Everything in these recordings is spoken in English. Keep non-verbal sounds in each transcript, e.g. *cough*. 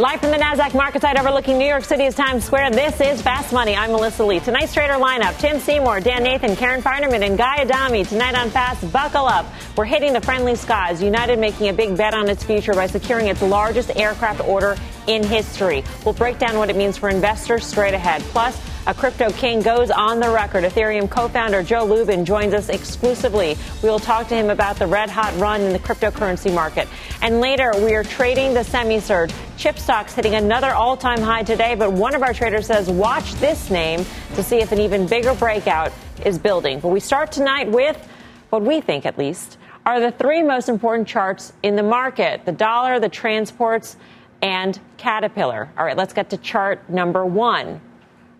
Live from the NASDAQ market site overlooking New York City's Times Square, this is Fast Money. I'm Melissa Lee. Tonight's trader lineup Tim Seymour, Dan Nathan, Karen Finerman, and Guy Adami. Tonight on Fast, buckle up. We're hitting the friendly skies. United making a big bet on its future by securing its largest aircraft order in history. We'll break down what it means for investors straight ahead. Plus, a crypto king goes on the record. Ethereum co founder Joe Lubin joins us exclusively. We will talk to him about the red hot run in the cryptocurrency market. And later, we are trading the semi surge. Chip stocks hitting another all time high today, but one of our traders says watch this name to see if an even bigger breakout is building. But we start tonight with what we think, at least, are the three most important charts in the market the dollar, the transports, and Caterpillar. All right, let's get to chart number one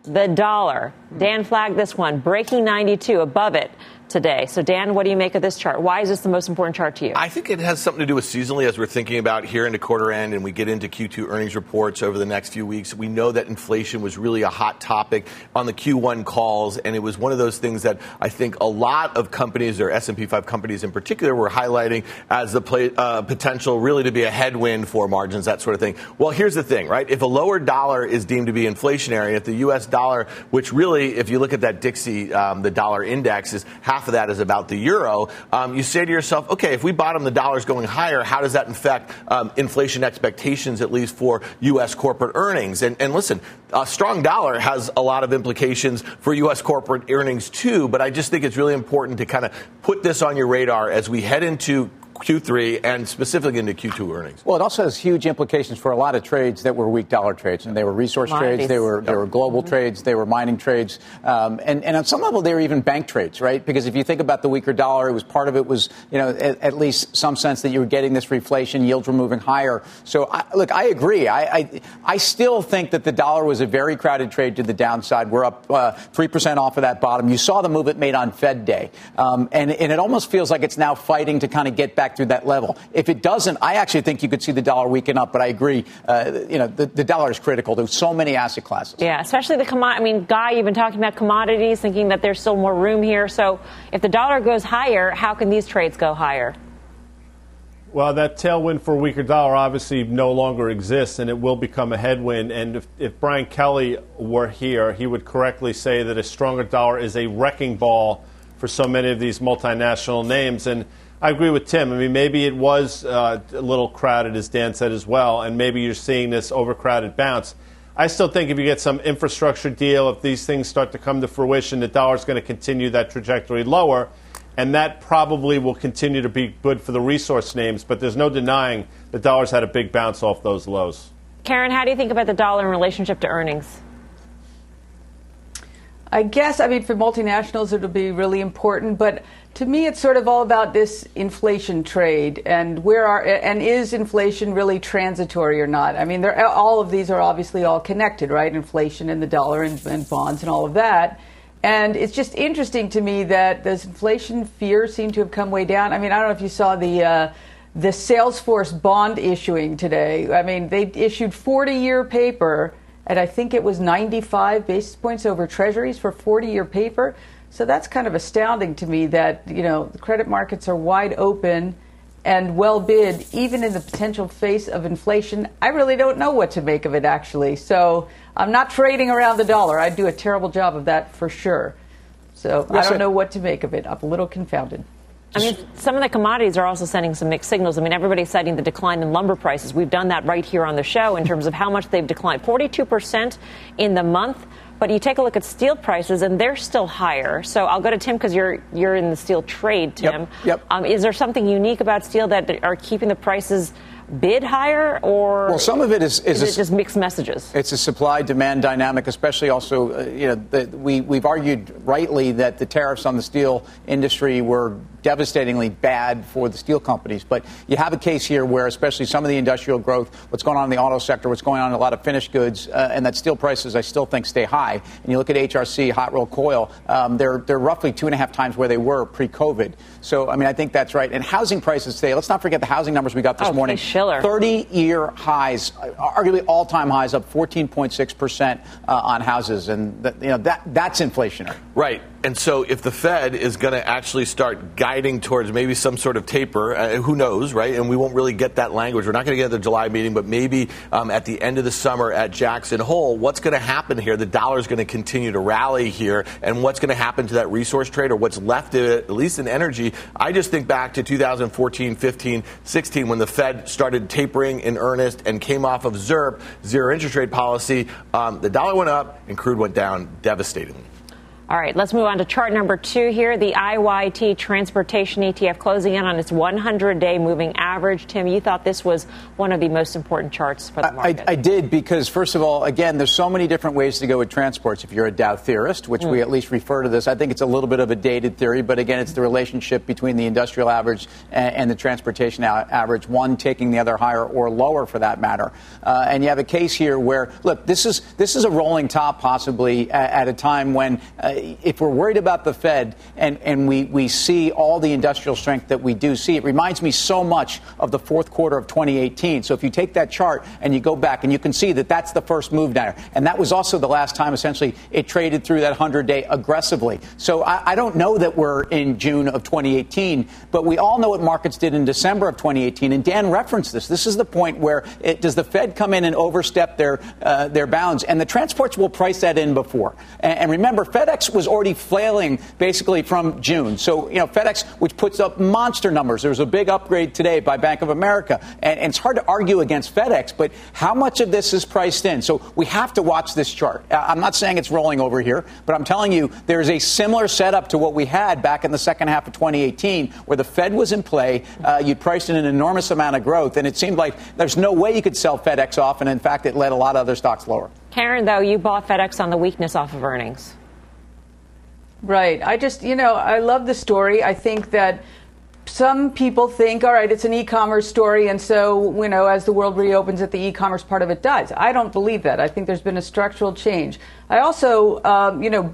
the dollar. Dan flagged this one, breaking 92 above it today. So, Dan, what do you make of this chart? Why is this the most important chart to you? I think it has something to do with seasonally as we're thinking about here into quarter end and we get into Q2 earnings reports over the next few weeks. We know that inflation was really a hot topic on the Q1 calls, and it was one of those things that I think a lot of companies, or S&P 5 companies in particular, were highlighting as the play, uh, potential really to be a headwind for margins, that sort of thing. Well, here's the thing, right? If a lower dollar is deemed to be inflationary, if the U.S. dollar, which really, if you look at that Dixie, um, the dollar index is half half of that is about the euro, um, you say to yourself, okay, if we bottom the dollars going higher, how does that affect um, inflation expectations, at least for U.S. corporate earnings? And, and listen, a strong dollar has a lot of implications for U.S. corporate earnings too, but I just think it's really important to kind of put this on your radar as we head into Q3 and specifically into Q2 earnings. Well, it also has huge implications for a lot of trades that were weak dollar trades, and they were resource trades, they were they were global mm-hmm. trades, they were mining trades, um, and and on some level they were even bank trades, right? Because if you think about the weaker dollar, it was part of it was you know at, at least some sense that you were getting this reflation, yields were moving higher. So I, look, I agree. I, I, I still think that the dollar was a very crowded trade to the downside. We're up uh, three uh, percent off of that bottom. You saw the move it made on Fed Day, um, and and it almost feels like it's now fighting to kind of get back back through that level. If it doesn't, I actually think you could see the dollar weaken up. But I agree, uh, you know, the, the, dollar is critical to so many asset classes. Yeah, especially the commodity. I mean, Guy, you've been talking about commodities, thinking that there's still more room here. So if the dollar goes higher, how can these trades go higher? Well, that tailwind for a weaker dollar obviously no longer exists, and it will become a headwind. And if, if Brian Kelly were here, he would correctly say that a stronger dollar is a wrecking ball for so many of these multinational names. And I agree with Tim. I mean, maybe it was uh, a little crowded, as Dan said as well, and maybe you're seeing this overcrowded bounce. I still think if you get some infrastructure deal, if these things start to come to fruition, the dollar is going to continue that trajectory lower, and that probably will continue to be good for the resource names. But there's no denying the dollar's had a big bounce off those lows. Karen, how do you think about the dollar in relationship to earnings? I guess, I mean, for multinationals, it'll be really important, but to me, it's sort of all about this inflation trade and where are and is inflation really transitory or not? I mean, all of these are obviously all connected, right? Inflation and the dollar and, and bonds and all of that. And it's just interesting to me that those inflation fears seem to have come way down. I mean, I don't know if you saw the uh, the Salesforce bond issuing today. I mean, they issued 40 year paper, and I think it was 95 basis points over Treasuries for 40 year paper. So that's kind of astounding to me that, you know, the credit markets are wide open and well bid, even in the potential face of inflation. I really don't know what to make of it, actually. So I'm not trading around the dollar. I'd do a terrible job of that for sure. So yes, I don't know what to make of it. I'm a little confounded. I mean, some of the commodities are also sending some mixed signals. I mean, everybody's citing the decline in lumber prices. We've done that right here on the show in terms of how much they've declined 42% in the month. But you take a look at steel prices, and they're still higher. So I'll go to Tim because you're you're in the steel trade, Tim. Yep. yep. Um, is there something unique about steel that are keeping the prices? bid higher, or well, some of it is, is, is it just mixed messages. It's a supply demand dynamic, especially also, uh, you know, the, we we've argued rightly that the tariffs on the steel industry were devastatingly bad for the steel companies. But you have a case here where, especially some of the industrial growth, what's going on in the auto sector, what's going on in a lot of finished goods, uh, and that steel prices I still think stay high. And you look at HRC, hot rolled coil, um, they're, they're roughly two and a half times where they were pre COVID. So, I mean, I think that's right. And housing prices stay. Let's not forget the housing numbers we got this oh, morning. Shiller. 30 year highs, arguably all time highs, up 14.6% uh, on houses. And, that, you know, that, that's inflationary. Right. And so, if the Fed is going to actually start guiding towards maybe some sort of taper, uh, who knows, right? And we won't really get that language. We're not going to get the July meeting, but maybe um, at the end of the summer at Jackson Hole, what's going to happen here? The dollar is going to continue to rally here, and what's going to happen to that resource trade or what's left of it, at least in energy? I just think back to 2014, 15, 16, when the Fed started tapering in earnest and came off of ZIRP, zero interest rate policy. Um, the dollar went up and crude went down devastatingly. All right, let's move on to chart number two here. The IYT transportation ETF closing in on its 100 day moving average. Tim, you thought this was one of the most important charts for the market. I, I, did because, first of all, again, there's so many different ways to go with transports. If you're a Dow theorist, which mm. we at least refer to this, I think it's a little bit of a dated theory, but again, it's the relationship between the industrial average and, and the transportation average, one taking the other higher or lower for that matter. Uh, and you have a case here where, look, this is, this is a rolling top possibly at, at a time when. Uh, if we're worried about the Fed and, and we, we see all the industrial strength that we do see, it reminds me so much of the fourth quarter of 2018. So if you take that chart and you go back and you can see that that's the first move down. And that was also the last time essentially it traded through that 100 day aggressively. So I, I don't know that we're in June of 2018, but we all know what markets did in December of 2018. And Dan referenced this. This is the point where it, does the Fed come in and overstep their, uh, their bounds? And the transports will price that in before. And, and remember, FedEx was already flailing basically from June. So, you know, FedEx, which puts up monster numbers, there was a big upgrade today by Bank of America. And, and, it's hard to argue against FedEx, but how much of this is priced in? So we have to watch this chart. I'm not saying it's rolling over here, but I'm telling you there's a similar setup to what we had back in the second half of 2018, where the Fed was in play. Uh, you'd priced in an enormous amount of growth, and it seemed like there's no way you could sell FedEx off. And in fact, it led a lot of other stocks lower. Karen, though, you bought FedEx on the weakness off of earnings. Right. I just, you know, I love the story. I think that some people think, all right, it's an e-commerce story, and so you know, as the world reopens, that the e-commerce part of it dies. I don't believe that. I think there's been a structural change. I also, um, you know,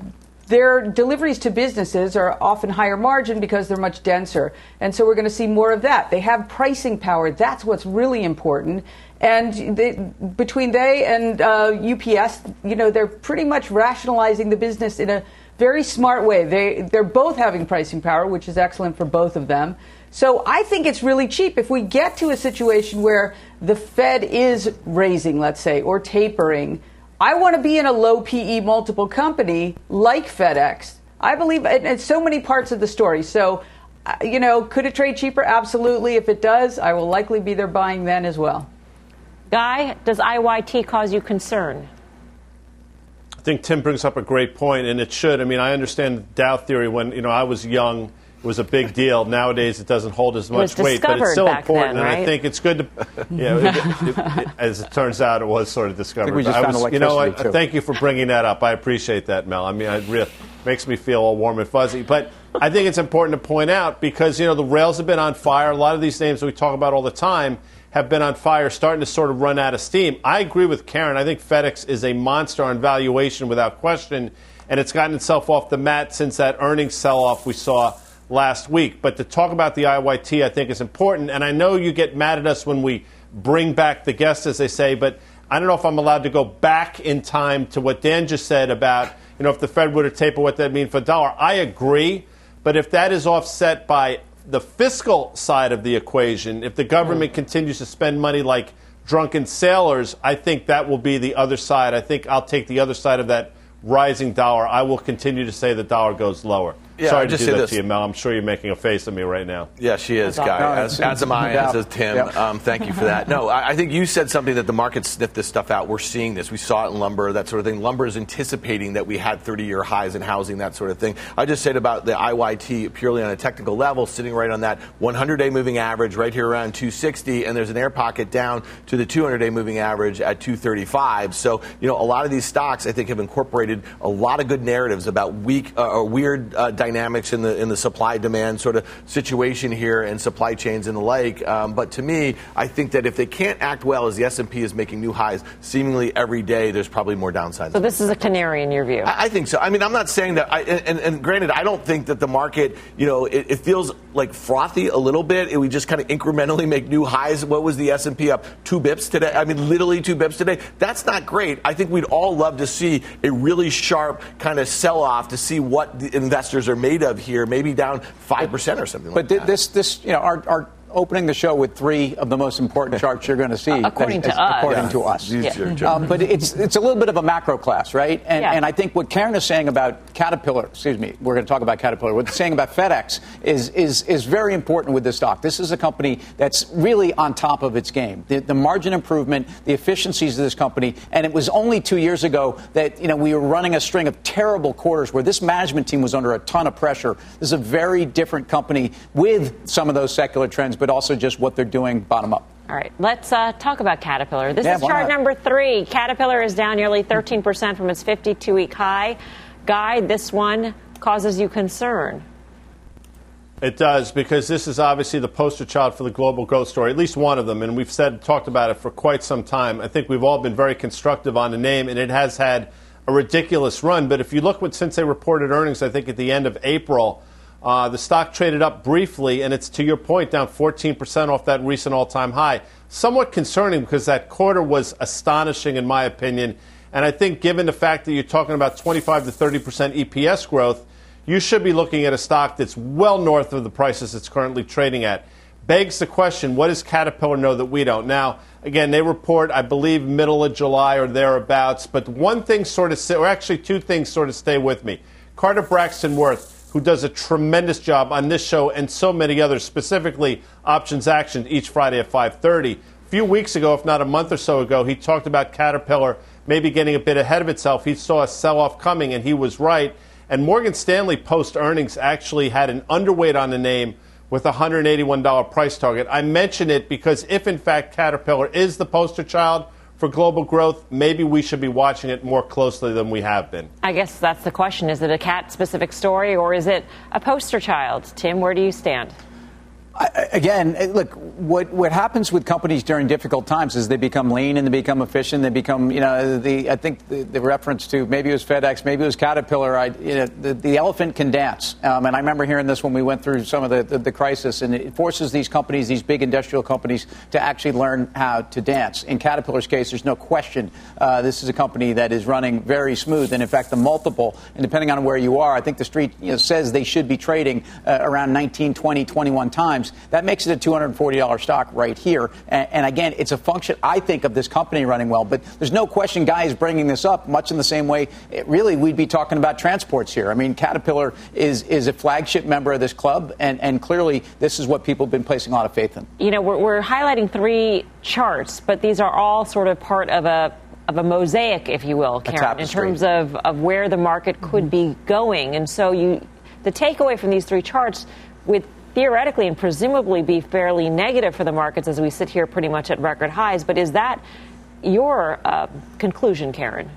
their deliveries to businesses are often higher margin because they're much denser, and so we're going to see more of that. They have pricing power. That's what's really important. And they, between they and uh, UPS, you know, they're pretty much rationalizing the business in a very smart way. They, they're both having pricing power, which is excellent for both of them. So I think it's really cheap. If we get to a situation where the Fed is raising, let's say, or tapering, I want to be in a low PE multiple company like FedEx. I believe it's so many parts of the story. So, uh, you know, could it trade cheaper? Absolutely. If it does, I will likely be there buying then as well. Guy, does IYT cause you concern? I think Tim brings up a great point, and it should. I mean, I understand Dow theory. When you know I was young, it was a big deal. Nowadays, it doesn't hold as much weight, but it's still important. Then, right? And I think it's good to, yeah. it, it, it, as it turns out, it was sort of discovered. I we just I was, you know what? Thank you for bringing that up. I appreciate that, Mel. I mean, it really makes me feel all warm and fuzzy. But I think it's important to point out because you know the rails have been on fire. A lot of these names that we talk about all the time have been on fire, starting to sort of run out of steam. I agree with Karen. I think FedEx is a monster on valuation without question, and it's gotten itself off the mat since that earnings sell off we saw last week. But to talk about the IYT, I think is important. And I know you get mad at us when we bring back the guests, as they say, but I don't know if I'm allowed to go back in time to what Dan just said about, you know, if the Fed were to taper, what that mean for dollar. I agree, but if that is offset by the fiscal side of the equation, if the government mm. continues to spend money like drunken sailors, I think that will be the other side. I think I'll take the other side of that rising dollar. I will continue to say the dollar goes lower. Yeah, Sorry to do that this. to you, Mel. I'm sure you're making a face at me right now. Yeah, she is, Guy. No, as, as am I, yeah. as is Tim. Yeah. Um, thank you for that. No, I, I, think you said something that the market sniffed this stuff out. We're seeing this. We saw it in lumber, that sort of thing. Lumber is anticipating that we had 30 year highs in housing, that sort of thing. I just said about the IYT purely on a technical level, sitting right on that 100 day moving average, right here around 260, and there's an air pocket down to the 200 day moving average at 235. So, you know, a lot of these stocks, I think, have incorporated a lot of good narratives about weak uh, or weird uh, dynamics in the in the supply demand sort of situation here and supply chains and the like. Um, but to me, I think that if they can't act well as the S&P is making new highs seemingly every day, there's probably more downside. So this is a canary in your view. I, I think so. I mean, I'm not saying that. I, and, and, granted, I don't think that the market, you know, it, it feels like frothy a little bit. It, we just kind of incrementally make new highs. What was the S&P up two bips today? I mean, literally two bips today. That's not great. I think we'd all love to see a really sharp kind of sell off to see what the investors are made of here. Maybe down five percent or something. But like that. this, this, you know, our, our opening the show with three of the most important *laughs* charts you're going to see. according as, to us. According yeah. to us. Yeah. Um, but it's, it's a little bit of a macro class, right? And, yeah. and I think what Karen is saying about Caterpillar, excuse me, we're going to talk about Caterpillar, what they're saying about FedEx is, is, is very important with this stock. This is a company that's really on top of its game. The, the margin improvement, the efficiencies of this company, and it was only two years ago that, you know, we were running a string of terrible quarters where this management team was under a ton of pressure. This is a very different company with some of those secular trends, but also just what they're doing bottom up. All right, let's uh, talk about Caterpillar. This Yeah, is chart not? number three. Caterpillar is down nearly 13% from its 52 week high. Guy, this one causes you concern. It does because this is obviously the poster child for the global growth story, at least one of them, and we've said talked about it for quite some time. I think we've all been very constructive on the name, and it has had a ridiculous run. But if you look what since they reported earnings, I think at the end of April, uh, the stock traded up briefly, and it's to your point down 14% off that recent all-time high. Somewhat concerning because that quarter was astonishing, in my opinion. And I think, given the fact that you're talking about 25 to 30 percent EPS growth, you should be looking at a stock that's well north of the prices it's currently trading at. Begs the question what does Caterpillar know that we don't? Now, again, they report, I believe, middle of July or thereabouts, but one thing sort of, or actually two things sort of stay with me. Carter Braxton Worth, who does a tremendous job on this show and so many others, specifically Options Action, each Friday at 5:30. A few weeks ago, if not a month or so ago, he talked about Caterpillar maybe getting a bit ahead of itself. He saw a sell-off coming, and he was right. And Morgan Stanley post earnings actually had an underweight on the name with a $181 price target. I mention it because if in fact Caterpillar is the poster child for global growth, maybe we should be watching it more closely than we have been. I guess that's the question. Is it a cat specific story or is it a poster child? Tim, where do you stand? Again, eh, look, what, what happens with companies during difficult times is they become lean and they become efficient. They become, you know, the, I think the, the reference to maybe it was FedEx, maybe it was Caterpillar. I, you know, the, the elephant can dance. Um, and I remember hearing this when we went through some of the, the, the crisis, and it forces these companies, these big industrial companies, to actually learn how to dance. In Caterpillar's case, there's no question uh, this is a company that is running very smooth. And in fact, the multiple, and depending on where you are, I think the street you know, says they should be trading uh, around 19, 20, 21 times. That makes it a $240 stock right here. And, and again, it's a function, I think, of this company running well. But there's no question, Guy is bringing this up much in the same way. It, really, we'd be talking about transports here. I mean, Caterpillar is, is a flagship member of this club, and, and clearly this is what people have been placing a lot of faith in. You know, we're, we're highlighting three charts, but these are all sort of part of a of a mosaic, if you will, Karen, in terms of, of where the market could mm-hmm. be going. And so you the takeaway from these three charts would theoretically and presumably be fairly negative for the markets as we sit here pretty much at record highs. But is that your uh, conclusion, Karen?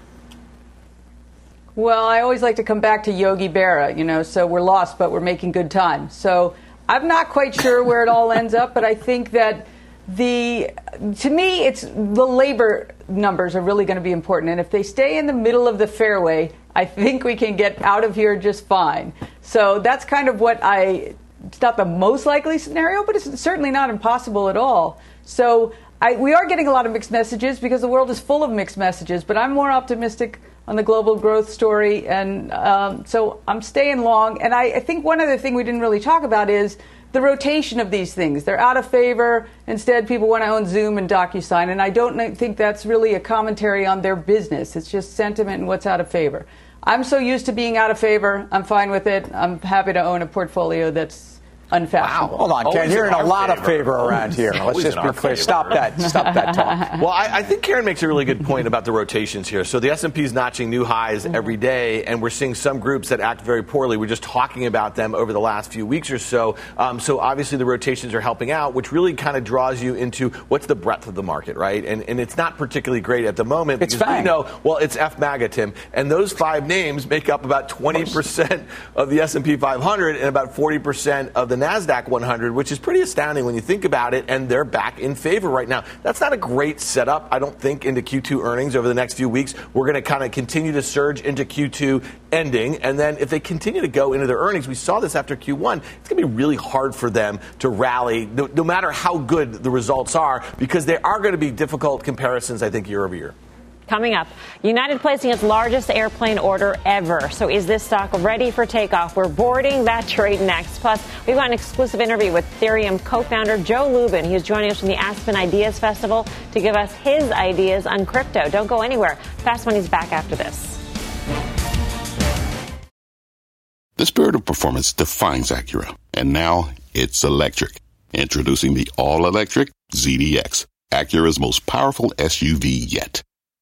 Well, I always like to come back to Yogi Berra, you know, so we're lost, but we're making good time. So I'm not quite sure where it all ends up, but I think that the, to me, it's the labor numbers are really going to be important. And if they stay in the middle of the fairway, I think we can get out of here just fine. So that's kind of what I, it's not the most likely scenario, but it's certainly not impossible at all. So I, we are getting a lot of mixed messages because the world is full of mixed messages, but I'm more optimistic on the global growth story. And um, so I'm staying long. And I, I think one other thing we didn't really talk about is the rotation of these things. They're out of favor. Instead, people want to own Zoom and DocuSign. And I don't think that's really a commentary on their business. It's just sentiment and what's out of favor. I'm so used to being out of favor. I'm fine with it. I'm happy to own a portfolio that's unfashionable. Wow. Hold on, Ken. You're in a lot favor. of favor around here. Let's just be clear. Favor. Stop that. Stop that talk. *laughs* Well, I, I, think Karen makes a really good point about the rotations here. So the S&P is notching new highs mm-hmm. every day, and we're seeing some groups that act very poorly. We're just talking about them over the last few weeks or so. Um, so obviously the rotations are helping out, which really kind of draws you into what's the breadth of the market, right? And and it's not particularly great at the moment. It's fine. You know, well, it's F MAGA, Tim, and those five names make up about 20 percent of the S&P 500 and about 40 percent of the Nasdaq 100, which is pretty astounding when you think about it. And they're back in favor right now. That's not a great setup, I don't think, into Q2 earnings over the next few weeks. We're going to kind of continue to surge into Q2 ending, and then if they continue to go into their earnings, we saw this after Q1. It's going to be really hard for them to rally, no, no matter how good the results are, because there are going to be difficult comparisons, I think, year over year. Coming up, United placing its largest airplane order ever. So is this stock ready for takeoff? We're boarding that trade next. Plus, we've got an exclusive interview with Ethereum co-founder Joe Lubin. He's joining us from the Aspen Ideas Festival to give us his ideas on crypto. Don't go anywhere. Fast Money's back after this. The spirit of performance defines Acura, and now it's electric. Introducing the all-electric ZDX, Acura's most powerful SUV yet.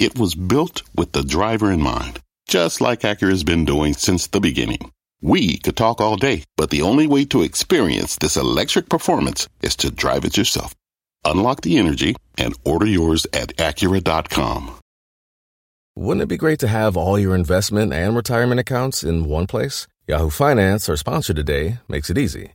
It was built with the driver in mind, just like Acura has been doing since the beginning. We could talk all day, but the only way to experience this electric performance is to drive it yourself. Unlock the energy and order yours at Acura.com. Wouldn't it be great to have all your investment and retirement accounts in one place? Yahoo Finance, our sponsor today, makes it easy.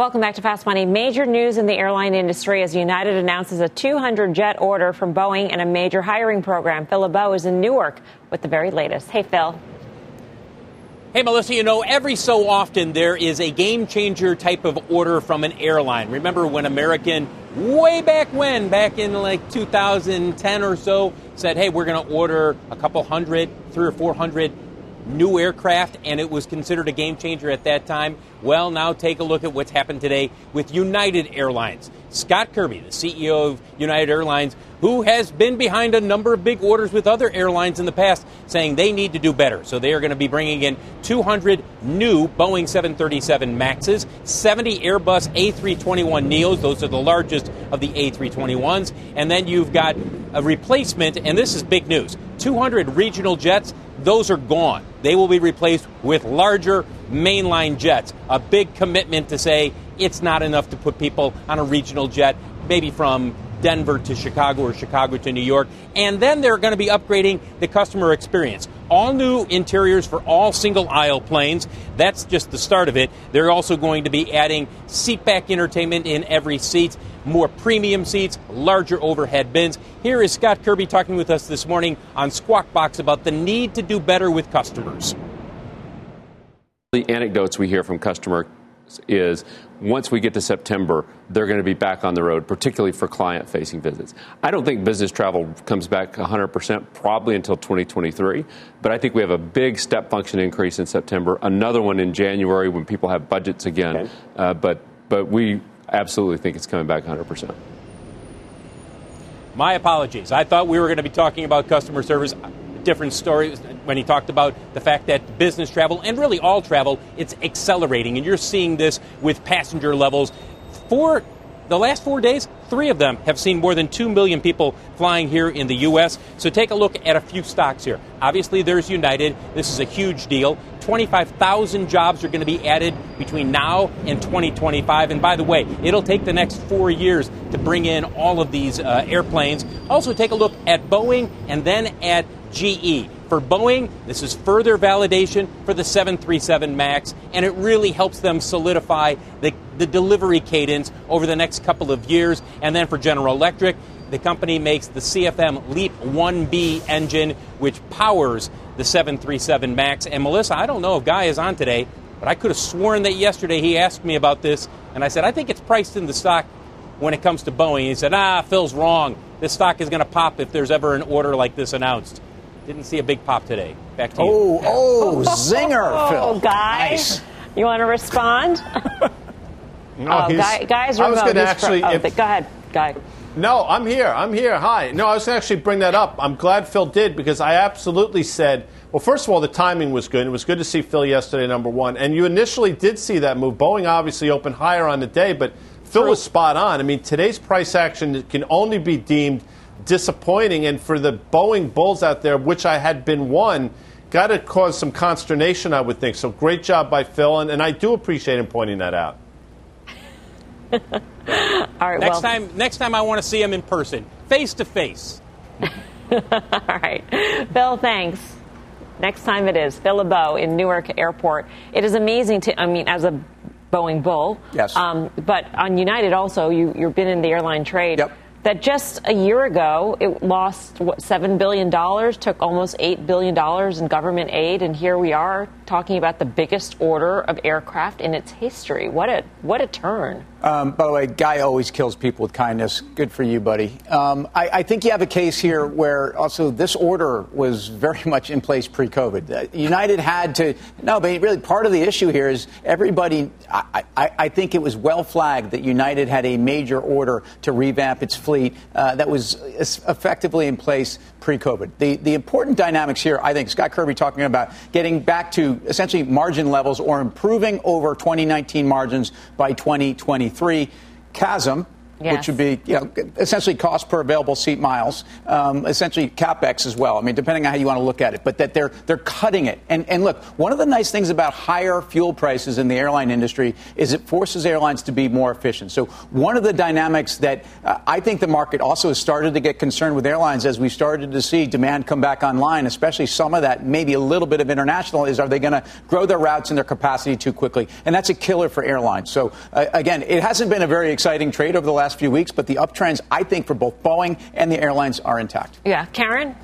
Welcome back to Fast Money. Major news in the airline industry as United announces a 200 jet order from Boeing and a major hiring program. Phil LeBeau is in Newark with the very latest. Hey, Phil. Hey, Melissa, you know, every so often there is a game changer type of order from an airline. Remember when American, way back when, back in like 2010 or so, said, hey, we're going to order a couple hundred, three or four hundred new aircraft, and it was considered a game changer at that time. Well, now take a look at what's happened today with United Airlines. Scott Kirby, the CEO of United Airlines, who has been behind a number of big orders with other airlines in the past, saying they need to do better. So they are going to be bringing in 200 new Boeing 737 MAXs, 70 Airbus A321 NEOs, those are the largest of the A321s, and then you've got a replacement, and this is big news 200 regional jets those are gone. They will be replaced with larger mainline jets. A big commitment to say it's not enough to put people on a regional jet, maybe from Denver to Chicago or Chicago to New York. And then they're going to be upgrading the customer experience. All new interiors for all single aisle planes. That's just the start of it. They're also going to be adding seatback entertainment in every seat more premium seats, larger overhead bins. Here is Scott Kirby talking with us this morning on Squawk Box about the need to do better with customers. The anecdotes we hear from customers is once we get to September, they're going to be back on the road, particularly for client facing visits. I don't think business travel comes back 100% probably until 2023, but I think we have a big step function increase in September, another one in January when people have budgets again. Okay. Uh, but, but we absolutely think it's coming back 100%. My apologies. I thought we were going to be talking about customer service. Different stories when he talked about the fact that business travel and really all travel, it's accelerating. And you're seeing this with passenger levels. For the last four days, three of them have seen more than 2 million people flying here in the U.S. So take a look at a few stocks here. Obviously, there's United. This is a huge deal. 25,000 jobs are going to be added between now and 2025. And by the way, it'll take the next four years to bring in all of these uh, airplanes. Also, take a look at Boeing and then at GE. For Boeing, this is further validation for the 737 MAX, and it really helps them solidify the, the delivery cadence over the next couple of years. And then for General Electric, the company makes the CFM LEAP 1B engine, which powers the 737 MAX. And Melissa, I don't know if Guy is on today, but I could have sworn that yesterday he asked me about this, and I said, I think it's priced in the stock when it comes to Boeing. He said, ah, Phil's wrong. This stock is going to pop if there's ever an order like this announced. Didn't see a big pop today. Back to you. Oh, oh, zinger, oh, Phil. Oh, Guy. Nice. You want to respond? *laughs* No, oh, he's- guy, guy's I was gonna He's pro- actually- oh, if- but go ahead, Guy. No, I'm here. I'm here. Hi. No, I was going to actually bring that up. I'm glad Phil did because I absolutely said, well, first of all, the timing was good. It was good to see Phil yesterday, number one. And you initially did see that move. Boeing obviously opened higher on the day, but Phil was spot on. I mean, today's price action can only be deemed disappointing. And for the Boeing bulls out there, which I had been one, got to cause some consternation, I would think. So great job by Phil. And, and I do appreciate him pointing that out. *laughs* All right, Next well, time, next time I want to see him in person, face to face. *laughs* all right. Phil, thanks. Next time it is Phil LeBeau in Newark Airport. It is amazing to, I mean, as a Boeing bull. Yes. Um, but on United also, you, you've been in the airline trade. Yep. That just a year ago, it lost, what, $7 billion, took almost $8 billion in government aid, and here we are talking about the biggest order of aircraft in its history. What a, what a turn. Um, by the way, Guy always kills people with kindness. Good for you, buddy. Um, I, I think you have a case here where also this order was very much in place pre-COVID. Uh, United had to no, but really part of the issue here is everybody. I, I, I think it was well flagged that United had a major order to revamp its fleet uh, that was effectively in place pre-COVID. The the important dynamics here, I think, Scott Kirby talking about getting back to essentially margin levels or improving over 2019 margins by 2023. CASM, Yes. which would be you know, essentially cost per available seat miles, um, essentially capex as well. I mean, depending on how you want to look at it, but that they're they're cutting it. And and look, one of the nice things about higher fuel prices in the airline industry is it forces airlines to be more efficient. So one of the dynamics that uh, I think the market also has started to get concerned with airlines as we started to see demand come back online, especially some of that maybe a little bit of international is are they going to grow their routes and their capacity too quickly? And that's a killer for airlines. So uh, again, it hasn't been a very exciting trade over the last few weeks, but the uptrends I think for both Boeing and the airlines are intact. Yeah. Karen?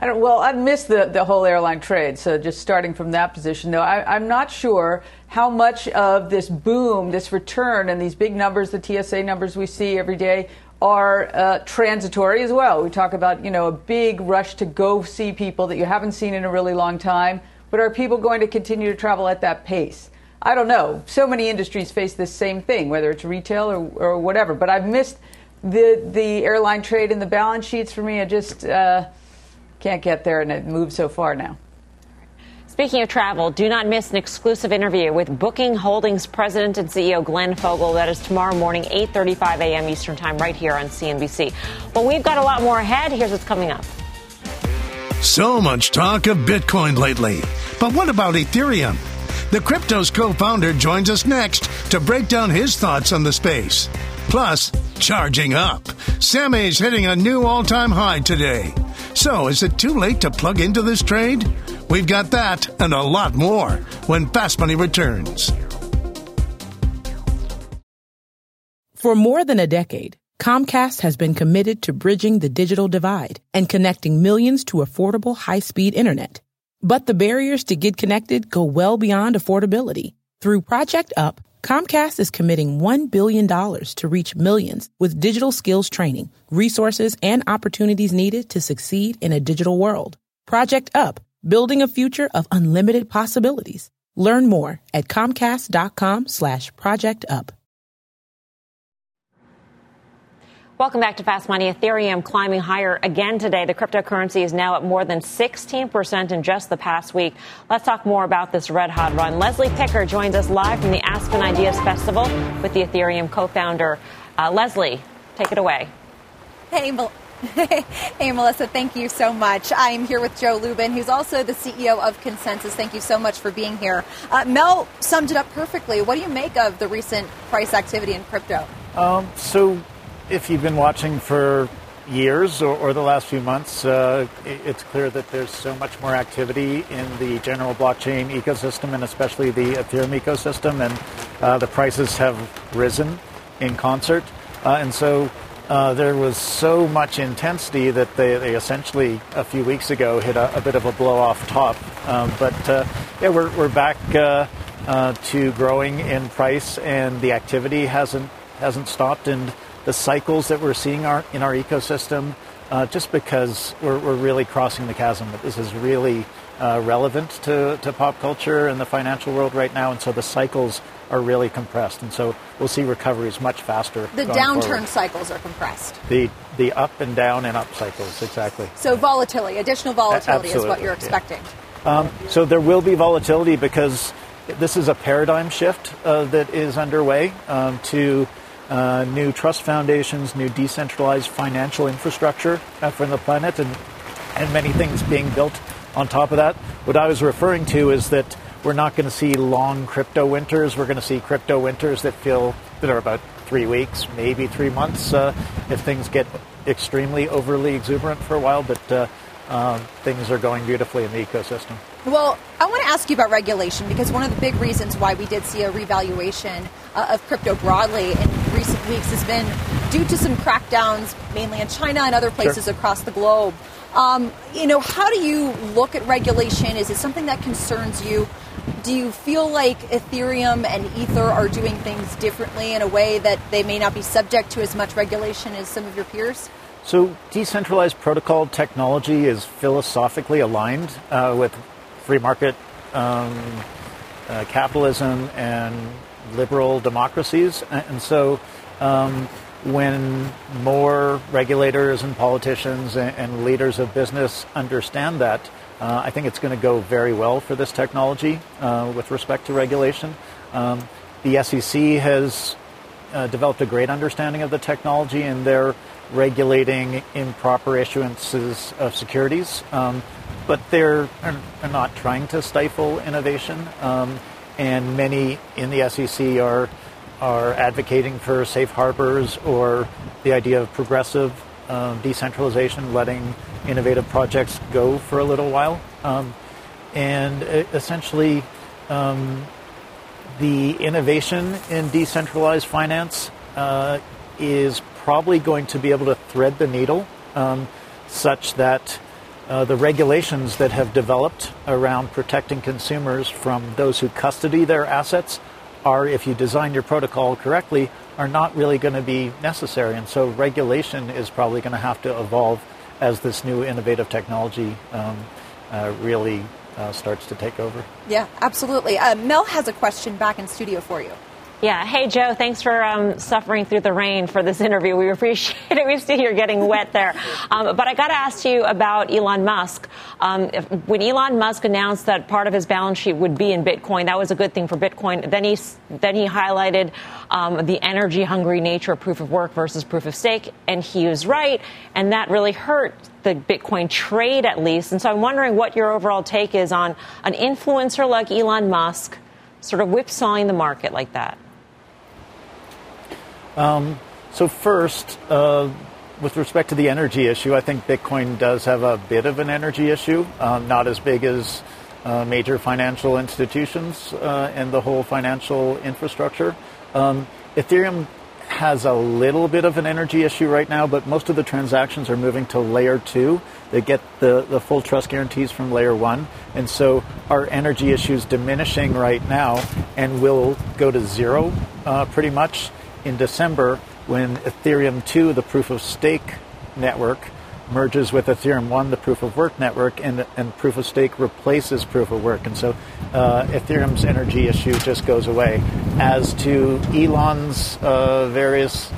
I don't, well, I've missed the, the whole airline trade, so just starting from that position, though, I, I'm not sure how much of this boom, this return, and these big numbers, the TSA numbers we see every day, are uh, transitory as well. We talk about, you know, a big rush to go see people that you haven't seen in a really long time, but are people going to continue to travel at that pace? I don't know. So many industries face this same thing, whether it's retail or, or whatever. But I've missed the the airline trade and the balance sheets for me. I just uh, can't get there, and it moved so far now. Speaking of travel, do not miss an exclusive interview with Booking Holdings President and CEO Glenn Fogel. That is tomorrow morning, 8:35 a.m. Eastern Time, right here on CNBC. Well, we've got a lot more ahead. Here's what's coming up. So much talk of Bitcoin lately. But what about Ethereum? The crypto's co founder joins us next to break down his thoughts on the space. Plus, charging up. Semis hitting a new all time high today. So, is it too late to plug into this trade? We've got that and a lot more when Fast Money returns. For more than a decade, Comcast has been committed to bridging the digital divide and connecting millions to affordable high-speed internet. But the barriers to get connected go well beyond affordability. Through Project Up, Comcast is committing $1 billion to reach millions with digital skills training, resources, and opportunities needed to succeed in a digital world. Project Up, building a future of unlimited possibilities. Learn more at comcast.com slash project up. Welcome back to Fast Money. Ethereum climbing higher again today. The cryptocurrency is now at more than 16% in just the past week. Let's talk more about this red hot run. Leslie Picker joins us live from the Aspen Ideas Festival with the Ethereum co founder. Uh, Leslie, take it away. Hey, Mel- *laughs* hey, Melissa, thank you so much. I'm here with Joe Lubin, who's also the CEO of ConsenSys. Thank you so much for being here. Uh, Mel summed it up perfectly. What do you make of the recent price activity in crypto? Um, so, if you've been watching for years or, or the last few months, uh, it's clear that there's so much more activity in the general blockchain ecosystem and especially the Ethereum ecosystem, and uh, the prices have risen in concert. Uh, and so uh, there was so much intensity that they, they, essentially a few weeks ago hit a, a bit of a blow off top. Um, but uh, yeah, we're, we're back uh, to growing in price, and the activity hasn't hasn't stopped. And the cycles that we're seeing are in our ecosystem, uh, just because we're, we're, really crossing the chasm. That this is really uh, relevant to, to pop culture and the financial world right now, and so the cycles are really compressed, and so we'll see recoveries much faster. The downturn forward. cycles are compressed. The the up and down and up cycles, exactly. So volatility, additional volatility, is what you're expecting. Yeah. Um, so there will be volatility because this is a paradigm shift uh, that is underway um, to uh, new trust foundations, new decentralized financial infrastructure uh, for the planet, and, and many things being built on top of that. What I was referring to is that we're not going to see long crypto winters. We're going to see crypto winters that feel that are about three weeks, maybe three months, uh, if things get extremely overly exuberant for a while. But uh, uh, things are going beautifully in the ecosystem. Well, I want to ask you about regulation because one of the big reasons why we did see a revaluation uh, of crypto broadly in recent weeks has been due to some crackdowns, mainly in China and other places sure. across the globe. Um, you know, how do you look at regulation? Is it something that concerns you? Do you feel like Ethereum and Ether are doing things differently in a way that they may not be subject to as much regulation as some of your peers? So, decentralized protocol technology is philosophically aligned uh, with free market um, uh, capitalism and liberal democracies. And so, um, when more regulators and politicians and, and leaders of business understand that, uh, I think it's going to go very well for this technology uh, with respect to regulation. Um, the SEC has uh, developed a great understanding of the technology, and they're regulating improper issuances of securities. Um, but they're, are not trying to stifle innovation. Um, and many in the SEC are are advocating for safe harbors or the idea of progressive um, decentralization, letting innovative projects go for a little while. Um, and essentially, um, the innovation in decentralized finance uh, is probably going to be able to thread the needle um, such that uh, the regulations that have developed around protecting consumers from those who custody their assets are, if you design your protocol correctly, are not really going to be necessary. And so regulation is probably going to have to evolve as this new innovative technology um, uh, really uh, starts to take over. Yeah, absolutely. Uh, Mel has a question back in studio for you. Yeah. Hey, Joe, thanks for um, suffering through the rain for this interview. We *laughs* appreciate it. We see you're getting wet there. Um, but I got to ask you about Elon Musk. Um, if, when Elon Musk announced that part of his balance sheet would be in Bitcoin, that was a good thing for Bitcoin. Then he, then he highlighted um, the energy hungry nature of proof of work versus proof of stake. And he was right. And that really hurt the Bitcoin trade, at least. And so I'm wondering what your overall take is on an influencer like Elon Musk sort of whipsawing the market like that. Um, so first, uh, with respect to the energy issue, I think Bitcoin does have a bit of an energy issue, um, not as big as uh, major financial institutions uh, and the whole financial infrastructure. Um, Ethereum has a little bit of an energy issue right now, but most of the transactions are moving to layer two. They get the, the full trust guarantees from layer one. And so our energy issue is diminishing right now and will go to zero uh, pretty much in December when Ethereum 2, the proof of stake network, merges with Ethereum 1, the proof of work network, and, and proof of stake replaces proof of work. And so uh, Ethereum's energy issue just goes away. As to Elon's uh, various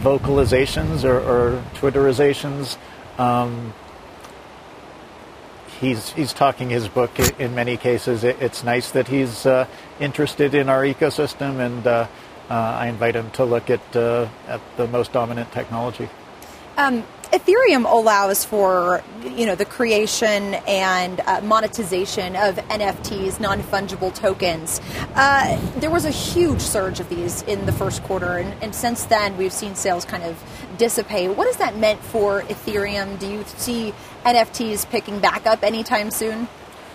vocalizations or, or Twitterizations. Um, he's he's talking his book in many cases. it's nice that he's uh, interested in our ecosystem, and uh, I invite him to look at uh, at the most dominant technology. Um, Ethereum allows for you know the creation and uh, monetization of NFTs, non fungible tokens. Uh, there was a huge surge of these in the first quarter, and, and, since then we've seen sales kind of dissipate. What has that meant for Ethereum? Do you see NFTs picking back up anytime soon?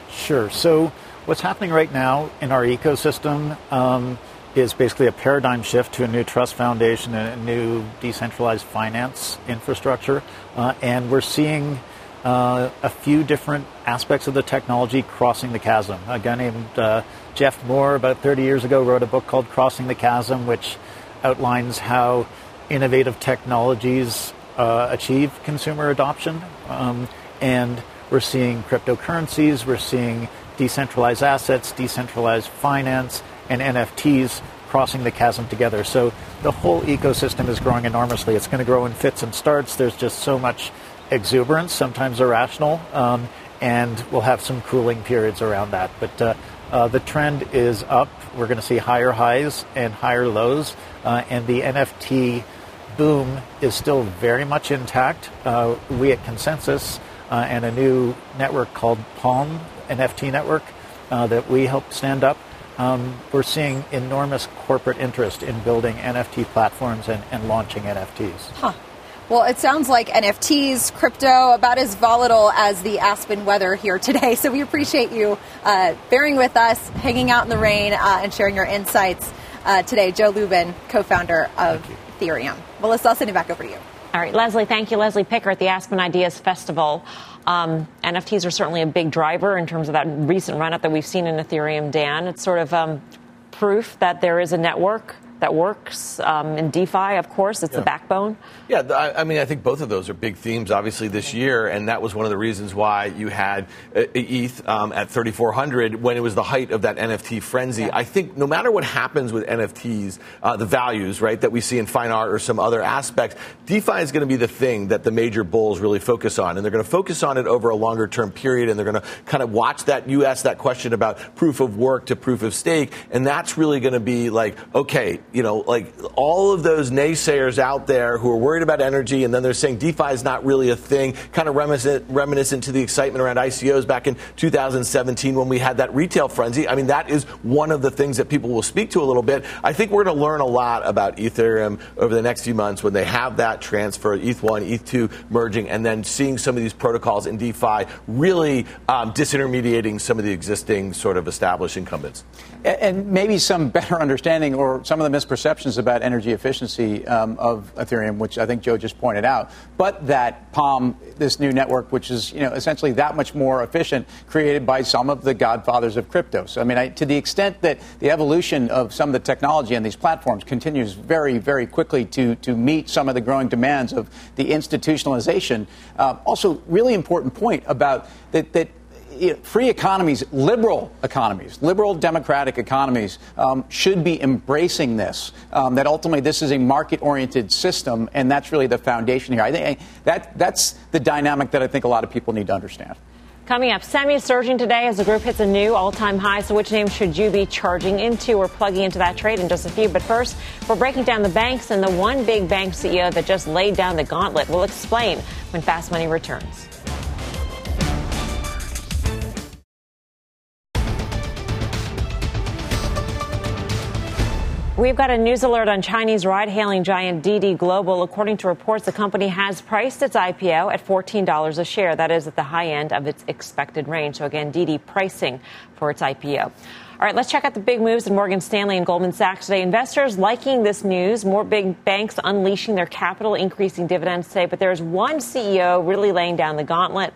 Sure. So what's happening right now in our ecosystem? Um, is basically a paradigm shift to a new trust foundation and a new decentralized finance infrastructure. Uh, and we're seeing uh, a few different aspects of the technology crossing the chasm. A guy named uh, Jeff Moore, about 30 years ago, wrote a book called Crossing the Chasm, which outlines how innovative technologies uh, achieve consumer adoption. Um, and we're seeing cryptocurrencies, we're seeing decentralized assets, decentralized finance, and NFTs crossing the chasm together. So the whole ecosystem is growing enormously. It's going to grow in fits and starts. There's just so much exuberance, sometimes irrational, um, and we'll have some cooling periods around that. But uh, uh, the trend is up. We're going to see higher highs and higher lows, uh, and the NFT boom is still very much intact. Uh, we at ConsenSys uh, and a new network called Palm NFT Network uh, that we helped stand up um, we're seeing enormous corporate interest in building NFT platforms and, and launching NFTs. Huh. Well, it sounds like NFTs, crypto, about as volatile as the Aspen weather here today. *laughs* So we appreciate you uh, bearing with us, hanging out in the rain, uh, and sharing your insights uh, today. Joe Lubin, co founder of Ethereum. Melissa, I'll send it back over to you. All right, Leslie, thank you. Leslie Picker at the Aspen Ideas Festival. Um, NFTs are certainly a big driver in terms of that recent run up that we've seen in Ethereum, Dan. It's sort of um, proof that there is a network that works. Um, in DeFi, of course, it's yeah. the backbone. Yeah, I, I, mean, I think both of those are big themes, obviously, this year, and that was one of the reasons why you had uh, ETH um, at 3,400 when it was the height of that NFT frenzy. Yeah. I think no matter what happens with NFTs, uh, the values, right, that we see in fine art or some other aspects, DeFi is going to be the thing that the major bulls really focus on, and they're going to focus on it over a longer term period, and they're going to kind of watch that. You asked that question about proof of work to proof of stake, and that's really going to be like, okay, you know, like all of those naysayers out there who are worried about energy and then they're saying DeFi is not really a thing, kind of reminiscent, reminiscent to the excitement around ICOs back in 2017 when we had that retail frenzy. I mean, that is one of the things that people will speak to a little bit. I think we're going to learn a lot about Ethereum over the next few months when they have that transfer, ETH1, ETH2 merging, and then seeing some of these protocols in DeFi really um, disintermediating some of the existing sort of established incumbents. And maybe some better *laughs* understanding or some of the misperceptions about energy efficiency um, of Ethereum, which I think Joe just pointed out, but that Palm, this new network, which is you know essentially that much more efficient, created by some of the godfathers of crypto. So I mean, I, to the extent that the evolution of some of the technology on these platforms continues very, very quickly to to meet some of the growing demands of the institutionalization. Uh, also, really important point about that that free economies, liberal economies, liberal democratic economies um, should be embracing this. Um, that ultimately this is a market oriented system, and that's really the foundation here. I think that that's the dynamic that I think a lot of people need to understand. Coming up, semi surging today as the group hits a new all time high. So, which name should you be charging into or plugging into that trade in just a few? But first, we're breaking down the banks and the one big bank CEO that just laid down the gauntlet. We'll explain when Fast Money returns. We've got a news alert on Chinese ride hailing giant DiDi Global. According to reports, the company has priced its IPO at $14 a share. That is at the high end of its expected range. So, again, DiDi pricing for its IPO. All right, let's check out the big moves in Morgan Stanley and Goldman Sachs today. Investors liking this news. More big banks unleashing their capital, increasing dividends today. But there's one CEO really laying down the gauntlet.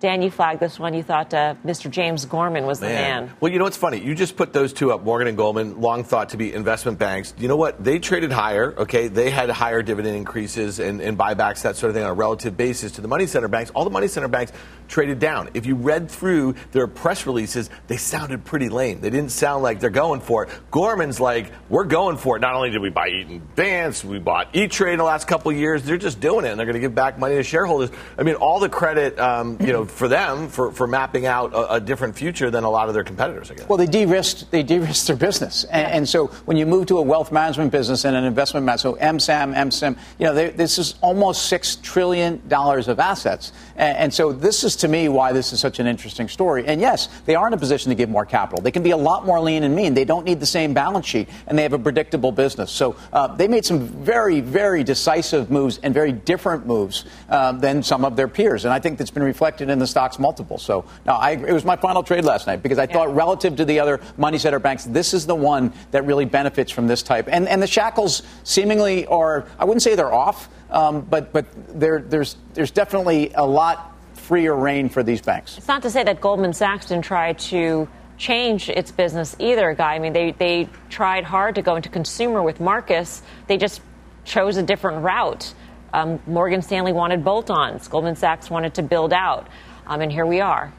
Dan, you flagged this one. You thought uh, Mr. James Gorman was man. the man. Well, you know what's funny? You just put those two up, Morgan and Goldman, long thought to be investment banks. You know what? They traded higher, okay? They had higher dividend increases and, and buybacks, that sort of thing on a relative basis to the money center banks. All the money center banks traded down. If you read through their press releases, they sounded pretty lame. They didn't sound like they're going for it. Gorman's like, we're going for it. Not only did we buy Eaton Vance, we bought E Trade in the last couple of years. They're just doing it, and they're going to give back money to shareholders. I mean, all the credit, um, you know, for them for, for mapping out a, a, different future than a lot of their competitors. I guess. Well, they de-risked they de-risked their business, and, and, so when you move to a wealth management business and an investment management, so MSAM, MSIM, you know, they, this is almost six trillion dollars of assets, and, and so this is to me why this is such an interesting story. And yes, they are in a position to give more capital. They can be a lot more lean and mean. They don't need the same balance sheet, and they have a predictable business. So uh, they made some very, very decisive moves and very different moves uh, than some of their peers, and I think that's been reflected in the stock's multiple. So now I, it was my final trade last night because I yeah. thought relative to the other money center banks, this is the one that really benefits from this type. And and the shackles seemingly are I wouldn't say they're off, um, but but there's there's definitely a lot freer reign for these banks. It's not to say that Goldman Sachs didn't try to change its business either, Guy. I mean, they, they tried hard to go into consumer with Marcus. They just chose a different route. Um, Morgan Stanley wanted bolt ons, Goldman Sachs wanted to build out. Um, and here we are.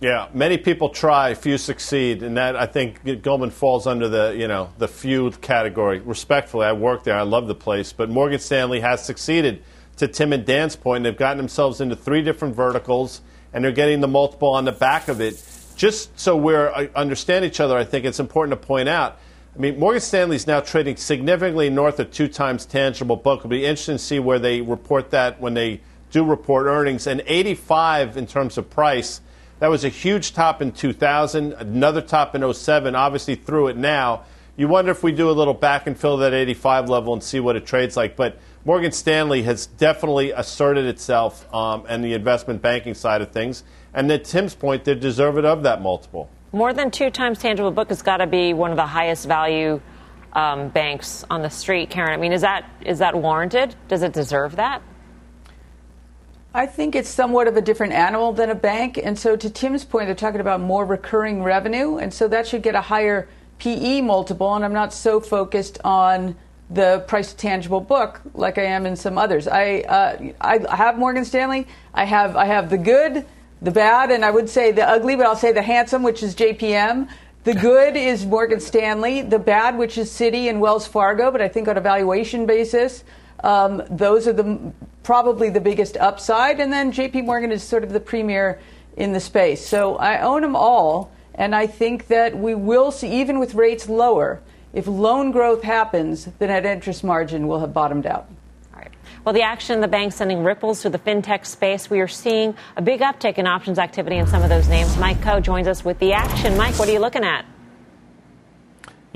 Yeah, many people try, few succeed, and that I think Goldman falls under the you know the few category. Respectfully, I work there, I love the place, but Morgan Stanley has succeeded to Tim and Dan's point, they've gotten themselves into three different verticals, and they're getting the multiple on the back of it. Just so we uh, understand each other, I think it's important to point out. I mean, Morgan Stanley is now trading significantly north of two times tangible book. It'll be interesting to see where they report that when they do report earnings. And 85 in terms of price, that was a huge top in 2000, another top in 07, obviously through it now. You wonder if we do a little back and fill that 85 level and see what it trades like. But Morgan Stanley has definitely asserted itself um, and the investment banking side of things. And at Tim's point, they deserve it of that multiple. More than two times tangible book has got to be one of the highest value um, banks on the street, Karen. I mean, is that is that warranted? Does it deserve that? I think it's somewhat of a different animal than a bank. And so, to Tim's point, they're talking about more recurring revenue. And so, that should get a higher PE multiple. And I'm not so focused on the price tangible book like I am in some others. I uh, I have Morgan Stanley. I have I have the good, the bad, and I would say the ugly, but I'll say the handsome, which is JPM. The good is Morgan Stanley. The bad, which is Citi and Wells Fargo, but I think on a valuation basis, um, those are the probably the biggest upside. And then JP Morgan is sort of the premier in the space. So I own them all, and I think that we will see, even with rates lower if loan growth happens, the net interest margin will have bottomed out. All right. Well, the action in the bank sending ripples through the fintech space. We are seeing a big uptick in options activity in some of those names. Mike Khouw joins us with the action. Mike, what are you looking at?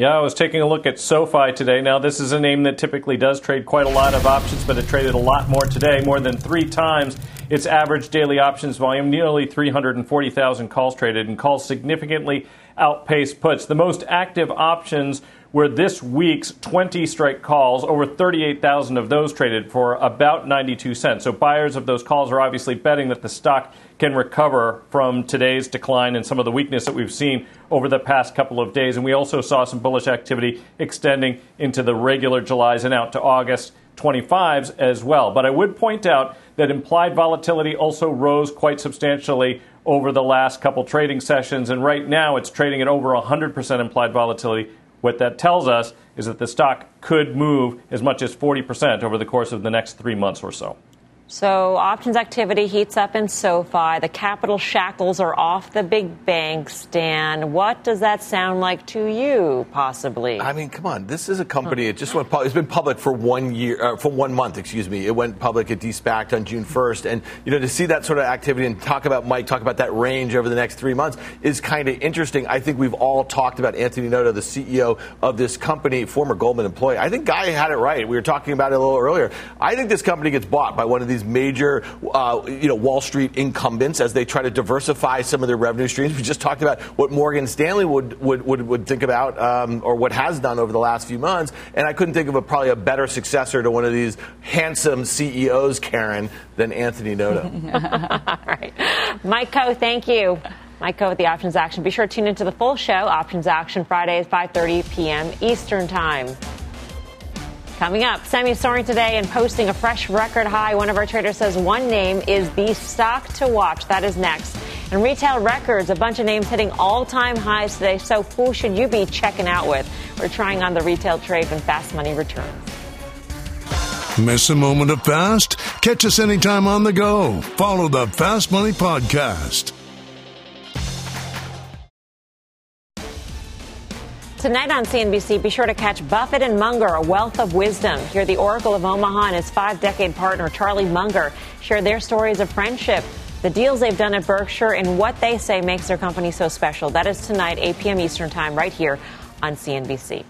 Yeah, I was taking a look at SoFi today. Now, this is a name that typically does trade quite a lot of options, but it traded a lot more today, more than three times its average daily options volume, nearly 340,000 calls traded, and calls significantly outpaced puts. The most active options were this week's 20 strike calls, over 38,000 of those traded for about 92 cents. So buyers of those calls are obviously betting that the stock can recover from today's decline and some of the weakness that we've seen over the past couple of days. And we also saw some bullish activity extending into the regular Julys and out to August 25s as well. But I would point out that implied volatility also rose quite substantially over the last couple trading sessions. And right now it's trading at over 100% implied volatility what that tells us is that the stock could move as much as 40% over the course of the next three months or so. So options activity heats up in SoFi. The capital shackles are off the big banks, Dan. What does that sound like to you, possibly? I mean, come on. This is a company. It just went. Public. It's been public for one year, uh, for one month. Excuse me. It went public. It de-SPACed on June 1st, and you know to see that sort of activity and talk about Mike, talk about that range over the next three months is kind of interesting. I think we've all talked about Anthony Noto, the CEO of this company, former Goldman employee. I think Guy had it right. We were talking about it a little earlier. I think this company gets bought by one of these these major, uh, you know, Wall Street incumbents as they try to diversify some of their revenue streams. We just talked about what Morgan Stanley would would, would, would think about um, or what has done over the last few months, and I couldn't think of a, probably a better successor to one of these handsome CEOs, Karen, than Anthony Noto. *laughs* All right, Mike Khouw, thank you. Mike Khouw with the Options Action. Be sure to tune into the full show, Options Action, Fridays, 5.30 p.m. Eastern Time. Coming up, semi soaring today and posting a fresh record high. One of our traders says one name is the stock to watch. That is next. And retail records, a bunch of names hitting all time highs today. So who should you be checking out with? We're trying on the retail trade when fast money returns. Miss a moment of fast? Catch us anytime on the go. Follow the Fast Money Podcast. Tonight on CNBC, be sure to catch Buffett and Munger, a wealth of wisdom. Hear the Oracle of Omaha and his five decade partner, Charlie Munger, share their stories of friendship, the deals they've done at Berkshire, and what they say makes their company so special. That is tonight, 8 p.m. Eastern Time, right here on CNBC.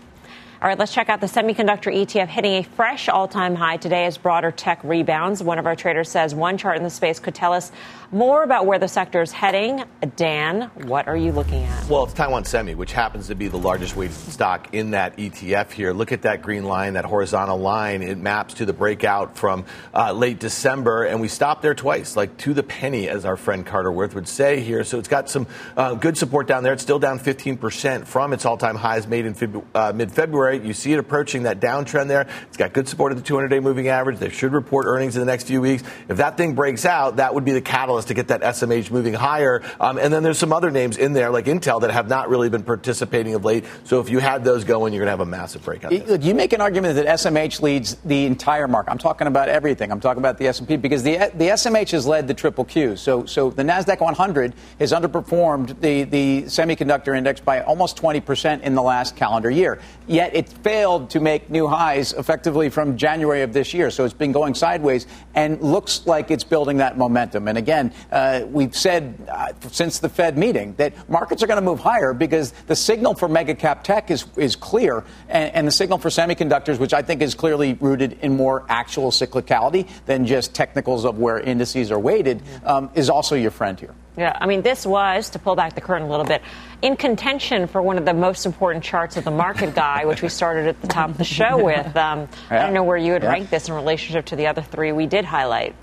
All right, let's check out the semiconductor ETF hitting a fresh all time high today as broader tech rebounds. One of our traders says one chart in the space could tell us more about where the sector is heading. Dan, what are you looking at? Well, it's Taiwan Semi, which happens to be the largest weighted stock in that ETF here. Look at that green line, that horizontal line. It maps to the breakout from uh, late December, and we stopped there twice, like to the penny, as our friend Carter Worth would say here. So it's got some uh, good support down there. It's still down 15% from its all time highs made in Feb- uh, mid February. You see it approaching that downtrend there. It's got good support at the 200 day moving average. They should report earnings in the next few weeks. If that thing breaks out, that would be the catalyst to get that SMH moving higher. Um, and then there's some other names in there, like Intel, that have not really been participating of late. So if you had those going, you're going to have a massive breakout. Look, you make an argument that SMH leads the entire market. I'm talking about everything. I'm talking about the S&P because the the SMH has led the triple Q. So so the Nasdaq 100 has underperformed the the semiconductor index by almost 20 percent in the last calendar year. Yet it failed to make new highs effectively from January of this year. So it's been going sideways and looks like it's building that momentum. And again, uh, we've said uh, since the Fed meeting that markets are going to move higher because the signal for mega cap tech is, is clear, and, and the signal for semiconductors, which I think is clearly rooted in more actual cyclicality than just technicals of where indices are weighted, um, is also your friend here. Yeah, I mean, this was, to pull back the curtain a little bit, in contention for one of the most important charts of the market guy, which we started at the top of the show *laughs* with. Um, yeah. I don't know where you would yeah. rank this in relationship to the other three we did highlight.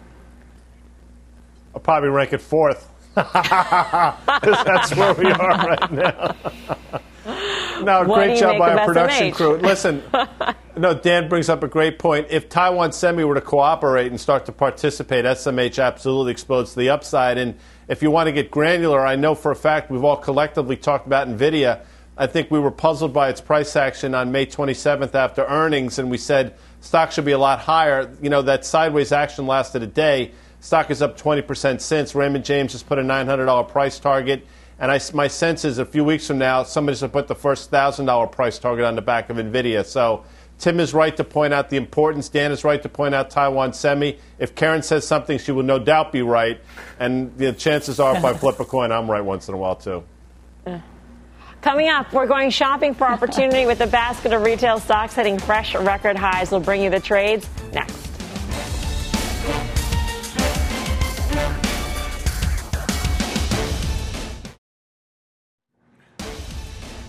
I'll probably rank it fourth. *laughs* that's where we are right now. *laughs* no, what great job by our production SMH? crew. Listen, no, Dan brings up a great point. If Taiwan Semi were to cooperate and start to participate, SMH absolutely explodes to the upside. And if you want to get granular, I know for a fact we've all collectively talked about NVIDIA. I think we were puzzled by its price action on May 27th after earnings, and we said stock should be a lot higher. You know, that sideways action lasted a day. Stock is up 20% since. Raymond James has put a $900 price target. And I, my sense is a few weeks from now, somebody's going to put the first $1,000 price target on the back of NVIDIA. So Tim is right to point out the importance. Dan is right to point out Taiwan Semi. If Karen says something, she will no doubt be right. And the chances are, if I flip a coin, I'm right once in a while, too. Uh, coming up, we're going shopping for opportunity with a basket of retail stocks hitting fresh record highs. We'll bring you the trades next.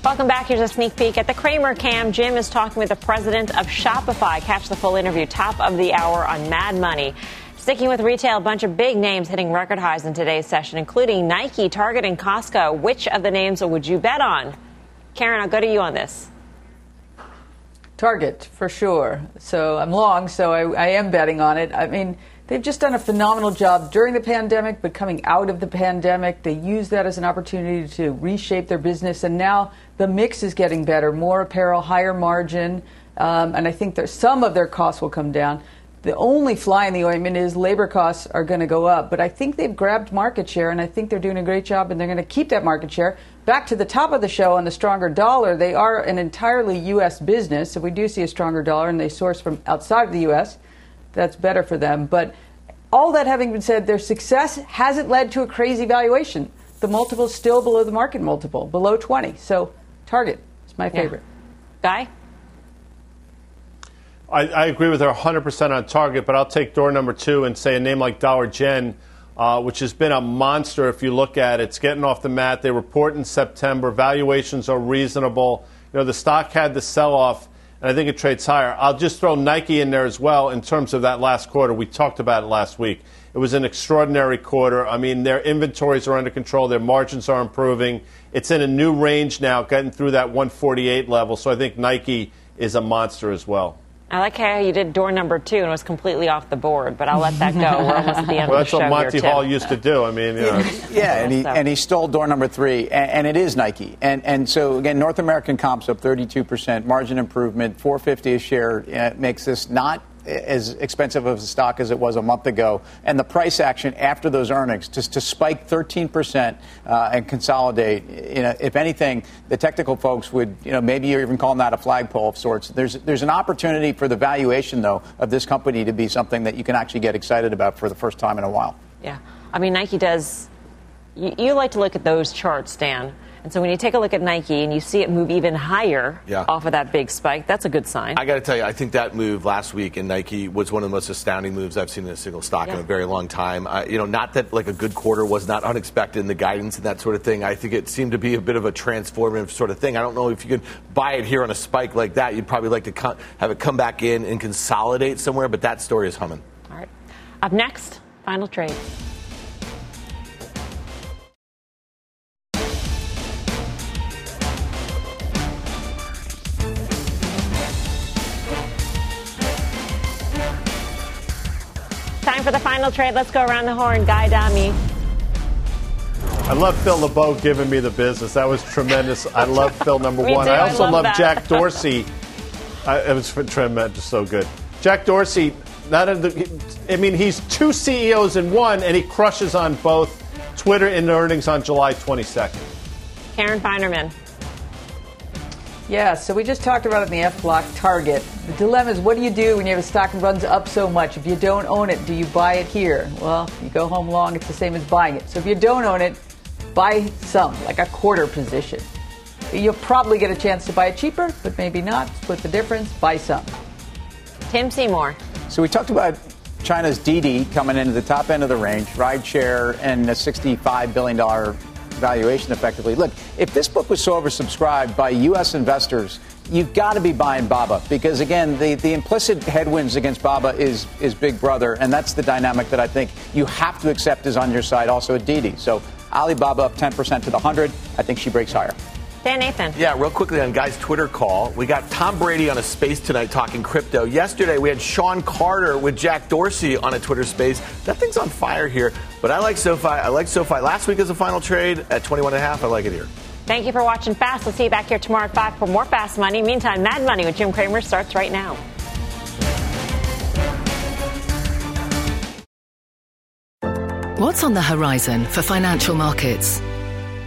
Welcome back. Here's a sneak peek at the Cramer Cam. Jim is talking with the president of Shopify. Catch the full interview, top of the hour on Mad Money. Sticking with retail, a bunch of big names hitting record highs in today's session, including Nike, Target, and Costco. Which of the names would you bet on? Karen, I'll go to you on this. Target, for sure. So I'm long, so I, I am betting on it. I mean, They've just done a phenomenal job during the pandemic, but coming out of the pandemic, they use that as an opportunity to reshape their business. And now the mix is getting better more apparel, higher margin. Um, and I think that some of their costs will come down. The only fly in the ointment is labor costs are going to go up. But I think they've grabbed market share, and I think they're doing a great job, and they're going to keep that market share. Back to the top of the show on the stronger dollar, they are an entirely U.S. business. If we do see a stronger dollar and they source from outside of the U.S., that's better for them. But all that having been said, their success hasn't led to a crazy valuation. The multiple is still below the market multiple, below 20. So Target is my favorite. Yeah. Guy? I, I, agree with her 100% on target, but I'll take door number two and say a name like Dollar Gen, uh, which has been a monster if you look at it. It's getting off the mat. They report in September. Valuations are reasonable. You know, the stock had the sell off, and I think it trades higher. I'll just throw Nike in there as well in terms of that last quarter. We talked about it last week. It was an extraordinary quarter. I mean, their inventories are under control, their margins are improving. It's in a new range now, getting through that 148 level. So I think Nike is a monster as well. I like how you did door number two and it was completely off the board, but I'll let that go. We're almost at the end well, of the show. That's what Monty Hall used to do. I mean, you know. *laughs* yeah, and he, and he stole door number three, and, and, it is Nike. And, and so, again, North American comps up 32%, margin improvement, 450 a share uh, makes this not as expensive of a stock as it was a month ago, and the price action after those earnings to, to spike 13% uh, and consolidate. You know, if anything, the technical folks would, you know, maybe you're even calling that a flagpole of sorts. There's there's an opportunity for the valuation though of this company to be something that you can actually get excited about for the first time in a while. Yeah, I mean Nike does. You, you like to look at those charts, Dan and so when you take a look at Nike and you see it move even higher yeah. off of that big spike, that's a good sign. I got to tell you, I think that move last week in Nike was one of the most astounding moves I've seen in a single stock yeah. in a very long time. Uh, you know, not that like a good quarter was not unexpected in the guidance and that sort of thing. I think it seemed to be a bit of a transformative sort of thing. I don't know if you could buy it here on a spike like that. You'd probably like to have it come back in and consolidate somewhere, but that story is humming. All right. Up next, final trade. For the final trade. Let's go around the horn. Guy Adami. I love Phil LeBeau giving me the business. That was tremendous. I love Phil *laughs* number one. I also I love, love Jack *laughs* Dorsey. I, it was tremendous, so good. Jack Dorsey, not the, I mean, he's two CEOs in one, and he crushes on both Twitter and earnings on July 22nd. Karen Finerman. Yeah, so we just talked about it in the F block target. The dilemma is what do you do when you have a stock that runs up so much? If you don't own it, do you buy it here? Well, you go home long, it's the same as buying it. So if you don't own it, buy some, like a quarter position. You'll probably get a chance to buy it cheaper, but maybe not. Split the difference, buy some. Tim Seymour. So we talked about China's DiDi coming into the top end of the range, ride share, and a $65 billion valuation effectively. Look, if this book was so oversubscribed by U.S. investors, you've got to be buying Baba because again, the, the implicit headwinds against Baba is is Big Brother, and that's the dynamic that I think you have to accept is on your side. Also at Didi, so Alibaba up 10% to the 100. I think she breaks higher. Dan Nathan. Yeah, real quickly on Guy's Twitter call. We got Tom Brady on a space tonight talking crypto. Yesterday, we had Shawn Carter with Jack Dorsey on a Twitter space. That thing's on fire here. But I like SoFi. I like SoFi last week as a final trade at 21 and a half. I like it here. Thank you for watching Fast. We'll see you back here tomorrow at 5 for more Fast Money. Meantime, Mad Money with Jim Cramer starts right now. What's on the horizon for financial markets?